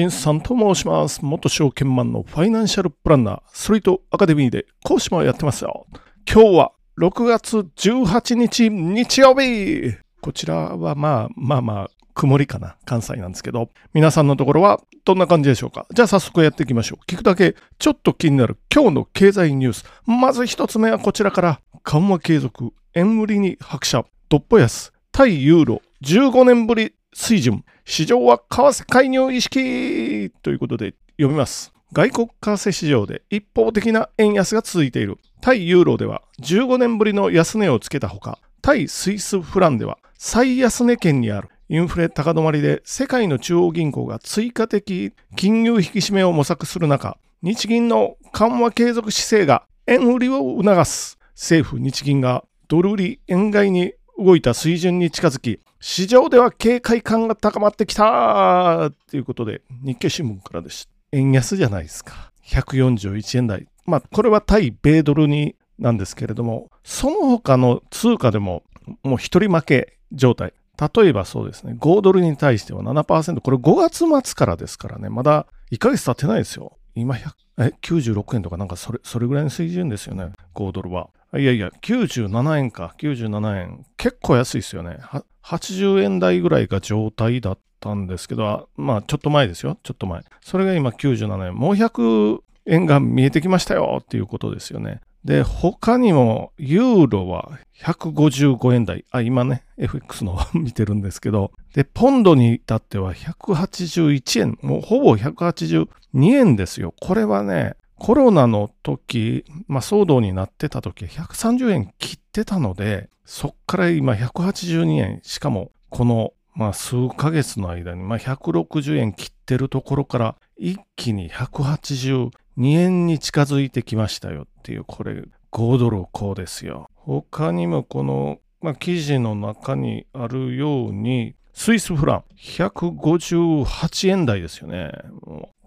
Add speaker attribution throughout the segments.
Speaker 1: 新さんと申します。元証券マンのファイナンシャルプランナー、ストリートアカデミーで講師もやってますよ。今日は6月18日日曜日。こちらはまあまあまあ曇りかな関西なんですけど。皆さんのところはどんな感じでしょうか？じゃあ早速やっていきましょう。聞くだけちょっと気になる今日の経済ニュース。まず一つ目はこちらから。緩和継続円売りに拍車。ドッポ安対ユーロ。15年ぶり水準。市場は為替介入意識ということで読みます。外国為替市場で一方的な円安が続いている。対ユーロでは15年ぶりの安値をつけたほか対スイスフランでは最安値圏にある。インフレ高止まりで世界の中央銀行が追加的金融引き締めを模索する中日銀の緩和継続姿勢が円売りを促す。政府日銀がドル売り円買いに動いた水準に近づき市場では警戒感が高まってきたということで日経新聞からです。円安じゃないですか。141円台。まあこれは対米ドルになんですけれどもその他の通貨でももう一人負け状態。例えばそうですね。5ドルに対しては7%これ5月末からですからね。まだ1ヶ月経ってないですよ。今100え96円とかなんかそれそれぐらいの水準ですよね。5ドルは。いやいや97円か。97円。結構安いですよね。80円台ぐらいが状態だったんですけどまあちょっと前ですよ。ちょっと前。それが今97円。もう100円が見えてきましたよっていうことですよね。で、他にも、ユーロは155円台。あ、今ね、FX の 見てるんですけど、で、ポンドに至っては181円。もうほぼ182円ですよ。これはね、コロナの時、まあ、騒動になってた時、130円切ってたので、そっから今182円。しかも、この、まあ、数ヶ月の間に、まあ、160円切ってるところから、一気に182円に近づいてきましたよっていう、これ、5ドルこうですよ。他にもこの、まあ、記事の中にあるように、スイスフラン、158円台ですよね。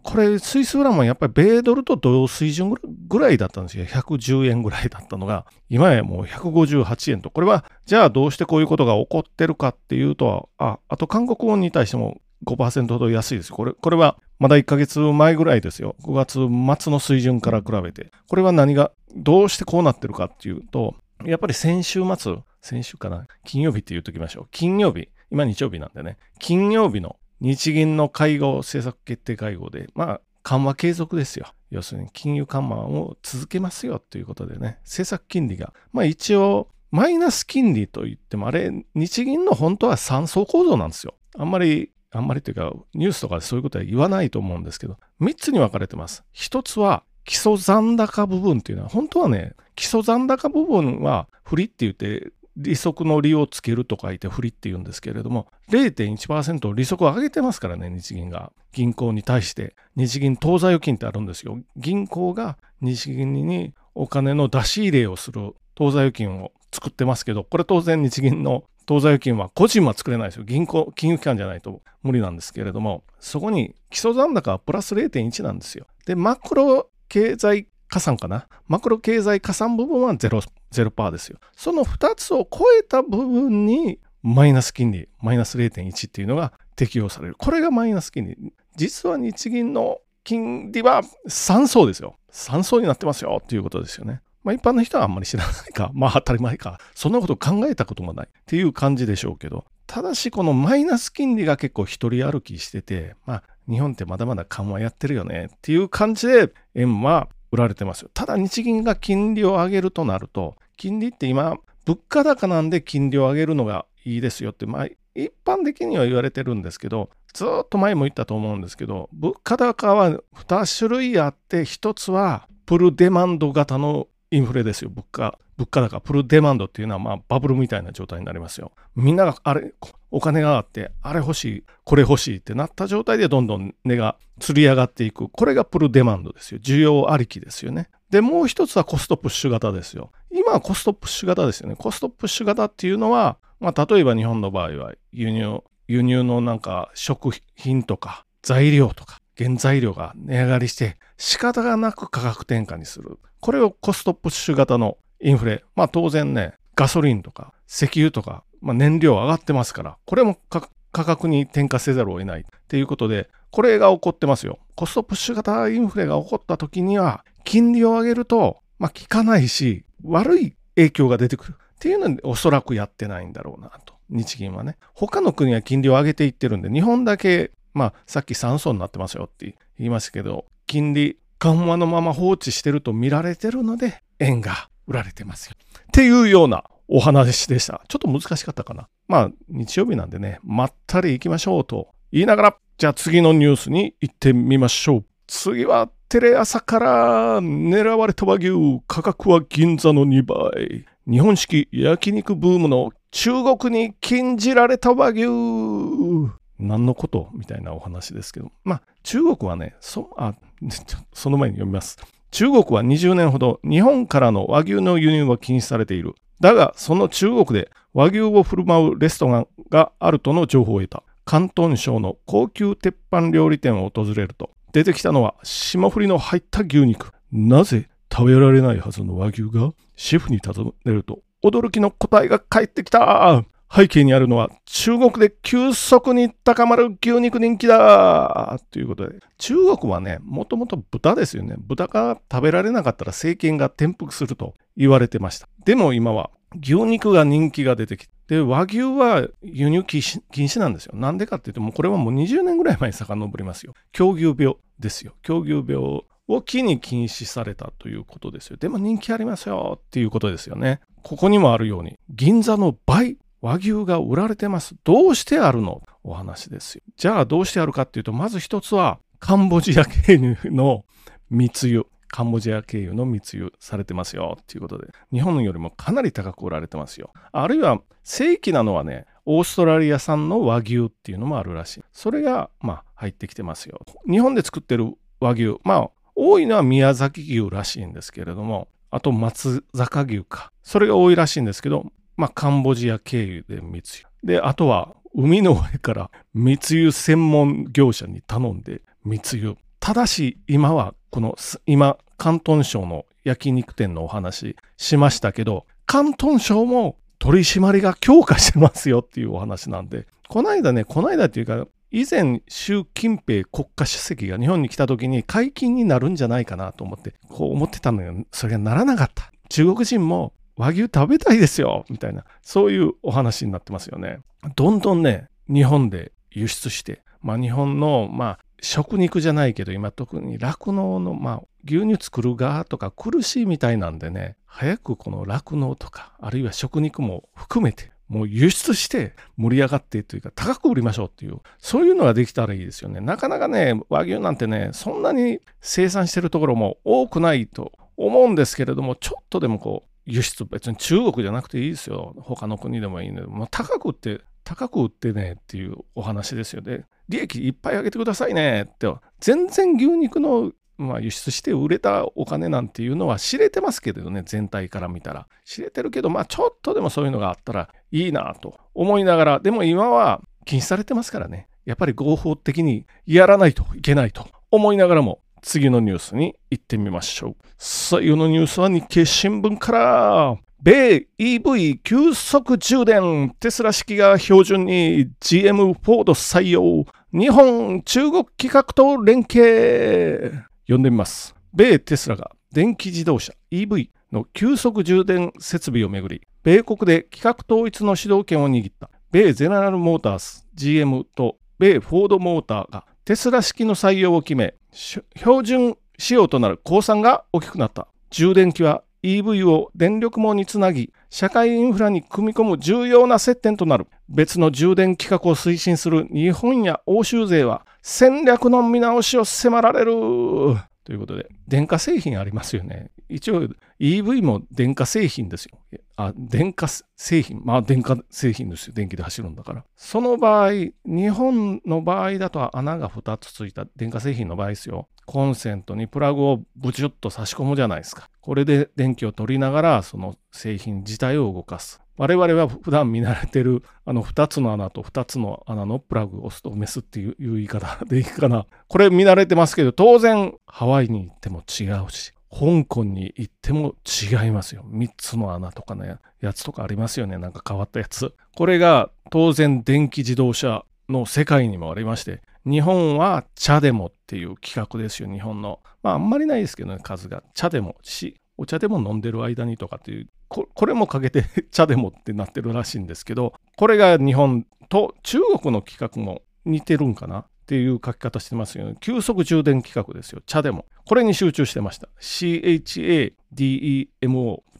Speaker 1: これ、スイスフランもやっぱり米ドルと同水準ぐらいだったんですよ。110円ぐらいだったのが、今やもう158円と。これは、じゃあどうしてこういうことが起こってるかっていうと、あ、あと韓国ウォンに対しても5%ほど安いです。これ、これはまだ1ヶ月前ぐらいですよ。5月末の水準から比べて。これは何が、どうしてこうなってるかっていうと、やっぱり先週末、先週かな金曜日って言うときましょう。金曜日、今日曜日なんでね。金曜日の日銀の会合、政策決定会合で、まあ、緩和継続ですよ。要するに金融緩和を続けますよということでね、政策金利が、まあ一応、マイナス金利といっても、あれ、日銀の本当は3層構造なんですよ。あんまりあんまりというか、ニュースとかでそういうことは言わないと思うんですけど、3つに分かれてます。1つは、基礎残高部分っていうのは、本当はね、基礎残高部分は、振りって言って、利息の利をつけると書いて振りって言うんですけれども、0.1%利息を上げてますからね、日銀が。銀行に対して。日銀当座預金ってあるんですよ。銀行が日銀にお金の出し入れをする当座預金を作ってますけど、これ当然日銀の当座預金は個人は作れないですよ。銀行、金融機関じゃないと無理なんですけれども、そこに基礎残高はプラス0.1なんですよ。で、マクロ経済加算かなマクロ経済加算部分は0、0%ですよ。その2つを超えた部分にマイナス金利、マイナス0.1っていうのが適用される。これがマイナス金利。実は日銀の金利は3層ですよ。3層になってますよっていうことですよね。まあ一般の人はあんまり知らないか、まあ当たり前か、そんなこと考えたこともないっていう感じでしょうけど、ただしこのマイナス金利が結構一人歩きしてて、まあ日本ってまだまだ緩和やってるよねっていう感じで円は売られてますよ。ただ日銀が金利を上げるとなると、金利って今物価高なんで金利を上げるのがいいですよって、まあ一般的には言われてるんですけど、ずっと前も言ったと思うんですけど、物価高は2種類あって、1つはプルデマンド型のインフレですよ、物価。物価高、プルデマンドっていうのは、まあ、バブルみたいな状態になりますよ。みんなが、あれ、お金があって、あれ欲しい、これ欲しいってなった状態で、どんどん値が釣り上がっていく。これがプルデマンドですよ。需要ありきですよね。で、もう一つはコストプッシュ型ですよ。今はコストプッシュ型ですよね。コストプッシュ型っていうのは、まあ、例えば日本の場合は、輸入、輸入のなんか食品とか材料とか、原材料が値上がりして仕方がなく価格転嫁にする。これをコストプッシュ型のインフレ。まあ当然ね、ガソリンとか石油とか、まあ、燃料上がってますから、これも価格に転嫁せざるを得ないっていうことで、これが起こってますよ。コストプッシュ型インフレが起こった時には、金利を上げると、まあ、効かないし、悪い影響が出てくる。っていうので、おそらくやってないんだろうなと。日銀はね。他の国は金利を上げていってるんで、日本だけ、まあ、さっき酸素になってますよって言いましたけど、金利緩和のまま放置してると見られてるので、円が売られてますよ。っていうようなお話でした。ちょっと難しかったかな。まあ、日曜日なんでね、まったり行きましょうと言いながら、じゃあ次のニュースに行ってみましょう。次はテレ朝から狙われた和牛価格は銀座の2倍。日本式焼肉ブームの中国に禁じられた和牛。何のことみたいなお話ですけど。まあ、中国はね、そ、あ、その前に読みます。中国は20年ほど日本からの和牛の輸入は禁止されている。だが、その中国で和牛を振る舞うレストランがあるとの情報を得た。広東省の高級鉄板料理店を訪れると、出てきたのは霜降りの入った牛肉。なぜ食べられないはずの和牛がシェフに尋ねると、驚きの答えが返ってきた。背景にあるのは中国で急速に高まる牛肉人気だ。ということで。中国はねもともと豚ですよね。豚が食べられなかったら政権が転覆すると言われてました。でも今は牛肉が人気が出てきてで和牛は輸入禁止禁止なんですよなんでかっていうともうこれはもう20年ぐらい前に遡りますよ狂牛病ですよ狂牛病を機に禁止されたということですよでも人気ありますよっていうことですよねここにもあるように銀座の倍和牛が売られてます。どうしてあるの？お話ですよ。じゃあどうしてあるかっていうと、まず一つはカンボジア経由の密輸。カンボジア経由の密輸されてますよっていうことで、日本よりもかなり高く売られてますよ。あるいは正規なのはね、オーストラリア産の和牛っていうのもあるらしい。それが、まあ、入ってきてますよ。日本で作ってる和牛、まあ、多いのは宮崎牛らしいんですけれども、あと松坂牛か。それが多いらしいんですけど、まあ、カンボジア経由で密輸。で、あとは海の上から 密輸専門業者に頼んで密輸。ただし、今はこの、今、広東省の焼肉店のお話しましたけど、広東省も取り締まりが強化してますよっていうお話なんで、この間ね、この間っていうか、以前、習近平国家主席が日本に来た時に解禁になるんじゃないかなと思って、こう思ってたのよ。それがならなかった。中国人も和牛食べたいですよみたいな、そういうお話になってますよね。どんどんね、日本で輸出して、まあ日本の、まあ食肉じゃないけど、今特に酪農の、まあ牛乳作る側とか苦しいみたいなんでね、早くこの酪農とか、あるいは食肉も含めて、もう輸出して盛り上がってというか高く売りましょうっていう、そういうのができたらいいですよね。なかなかね、和牛なんてね、そんなに生産してるところも多くないと思うんですけれども、ちょっとでもこう、輸出、別に中国じゃなくていいですよ。他の国でもいいので、まあ、高くって、高く売ってねっていうお話ですよね。利益いっぱい上げてくださいねって、全然牛肉の、まあ、輸出して売れたお金なんていうのは知れてますけどね、全体から見たら。知れてるけど、まあちょっとでもそういうのがあったらいいなと思いながら、でも今は禁止されてますからね。やっぱり合法的にやらないといけないと思いながらも、次のニュースに行ってみましょう。最後のニュースは日経新聞から。米 EV 急速充電テスラ式が標準に GM フォード採用日本中国企画と連携読んでみます米テスラが電気自動車 EV の急速充電設備をめぐり米国で企画統一の主導権を握った米ゼネラルモータース GM と米フォードモーターがテスラ式の採用を決め標準仕様となる公算が大きくなった。充電器は EV を電力網につなぎ、社会インフラに組み込む重要な接点となる。別の充電規格を推進する日本や欧州勢は戦略の見直しを迫られる。ということで、電化製品ありますよね。一応 EV も電化製品ですよ。あ、電化製品。まあ電化製品ですよ。電気で走るんだから。その場合、日本の場合だと穴が2つついた電化製品の場合ですよ。コンセントにプラグをブチュッと差し込むじゃないですか。これで電気を取りながら、その製品自体を動かす。我々は普段見慣れてるあの2つの穴と2つの穴のプラグを押すとメスっていう言い方でいいかな。これ見慣れてますけど、当然ハワイに行っても違うし、香港に行っても違いますよ。3つの穴とかね、やつとかありますよね。なんか変わったやつ。これが当然電気自動車の世界にもありまして、日本は茶でもっていう企画ですよ、日本の。まあ、あんまりないですけどね、数が。茶でもし、お茶でも飲んでる間にとかっていう、これもかけて 茶でもってなってるらしいんですけど、これが日本と中国の企画も似てるんかなっていう書き方してますよね。急速充電企画ですよ。茶でも。これに集中してました。CHADEMO。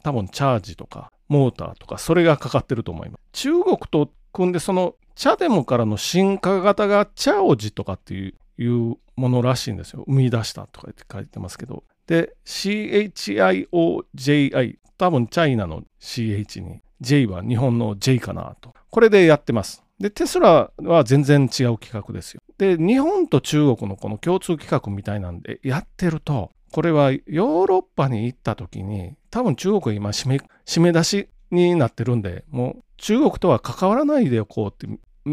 Speaker 1: 多分チャージとかモーターとかそれがかかってると思います。中国と組んでその茶でもからの進化型がチャオジとかっていういうものらしいんですよ。生み出したとかって書いてますけど。で、CHIOJI、多分チャイナの CH に、J は日本の J かなと。これでやってます。で、テスラは全然違う企画ですよ。で、日本と中国のこの共通企画みたいなんでやってると、これはヨーロッパに行った時に、多分中国今締め締め出しになってるんで、もう中国とは関わらないでおこうって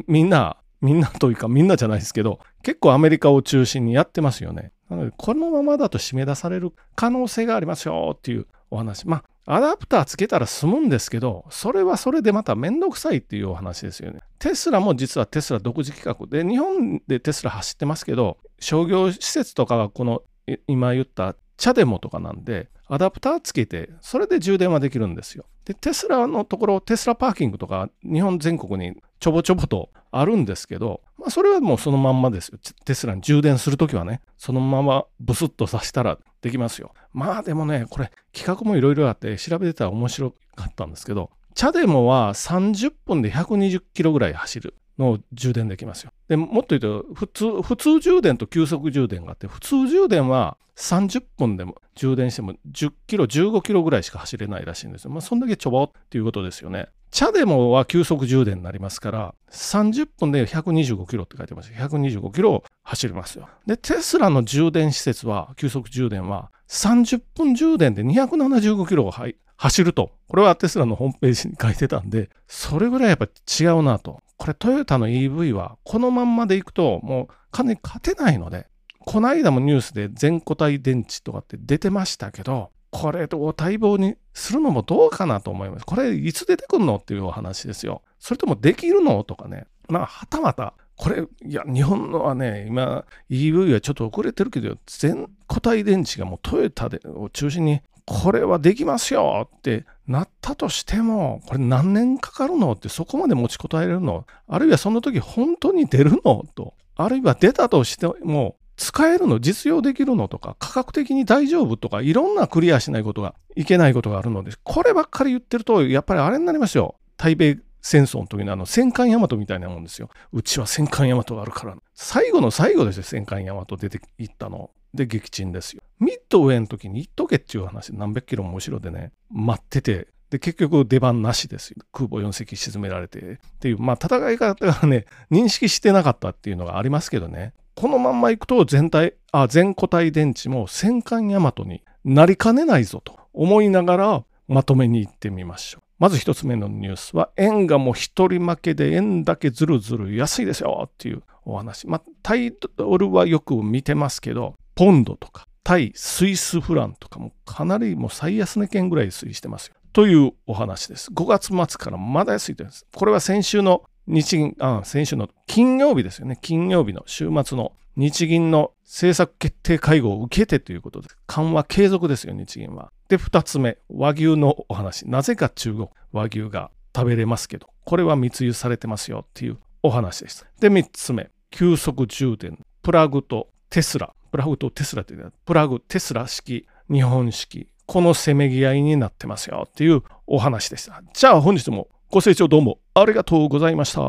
Speaker 1: みんな、みんなというかみんなじゃないですけど、結構アメリカを中心にやってますよね。なので、このままだと締め出される可能性がありますよっていうお話。まあ、アダプターつけたら済むんですけど、それはそれでまためんどくさいっていうお話ですよね。テスラも実はテスラ独自企画で、日本でテスラ走ってますけど、商業施設とかがこの今言った茶デモとかなんで、アダプターつけて、それで充電はできるんですよ。で、テスラのところ、テスラパーキングとか、日本全国にちょぼちょぼとあるんですけど、まあ、それはもうそのまんまですよ。テスラに充電するときはね、そのままブスッとさしたらできますよ。まあでもね、これ企画もいろいろあって調べてたら面白かったんですけど、茶デモは30分で120キロぐらい走るの充電できますよ。でもっと言うと普通、普通充電と急速充電があって、普通充電は30分でも充電しても10キロ、15キロぐらいしか走れないらしいんですよ。まあ、そんだけちょぼっていうことですよね。茶でもは急速充電になりますから、30分で125キロって書いてました。125キロ走りますよ。で、テスラの充電施設は、急速充電は、30分充電で275キロを走ると。これはテスラのホームページに書いてたんで、それぐらいやっぱ違うなと。これトヨタの EV は、このまんまでいくと、もう完全に勝てないので、この間もニュースで全固体電池とかって出てましたけど、これを待望にするのもどうかなと思います。これいつ出てくるのっていうお話ですよ。それともできるのとかね。まあ、はたまた、これ、いや、日本のはね、今、EV はちょっと遅れてるけど、全固体電池がもうトヨタでを中心に、これはできますよってなったとしても、これ何年かかるのってそこまで持ちこたえるの？あるいはその時本当に出るのと？あるいは出たとしても、使えるの？実用できるのとか？価格的に大丈夫とか？いろんなクリアしないことがいけないことがあるのでこればっかり言ってるとやっぱりあれになりますよ。対米戦争の時のあの戦艦大和みたいなもんですよ。うちは戦艦大和があるから。最後の最後ですよ戦艦大和出ていったの。で撃沈ですよミッドウェイの時に行っとけっていう話何百キロも後ろでね待っててで、結局出番なしですよ。空母4隻沈められてっていう、まあ戦い方がね、認識してなかったっていうのがありますけどね。このまんまいくと全体、あ、全固体電池も戦艦大和になりかねないぞと思いながらまとめに行ってみましょう。まず一つ目のニュースは、円がもう一人負けで円だけずるずる安いですよっていうお話。まあ、タイドルはよく見てますけど、ポンドとか、タイ、スイスフランとかもかなりもう最安値圏ぐらい推移してますよ。というお話です。5月末からまだ安いです。これは先週の日銀、あ、先週の金曜日ですよね。金曜日の週末の日銀の政策決定会合を受けてということで、緩和継続ですよ、日銀は。で、2つ目、和牛のお話。なぜか中国和牛が食べれますけど、これは密輸されてますよっていうお話です。で、3つ目、急速充電、プラグとテスラ。プラグとテスラってプラグ、テスラ式、日本式、このせめぎ合いになってますよっていうお話でした。じゃあ本日もご清聴どうもありがとうございました。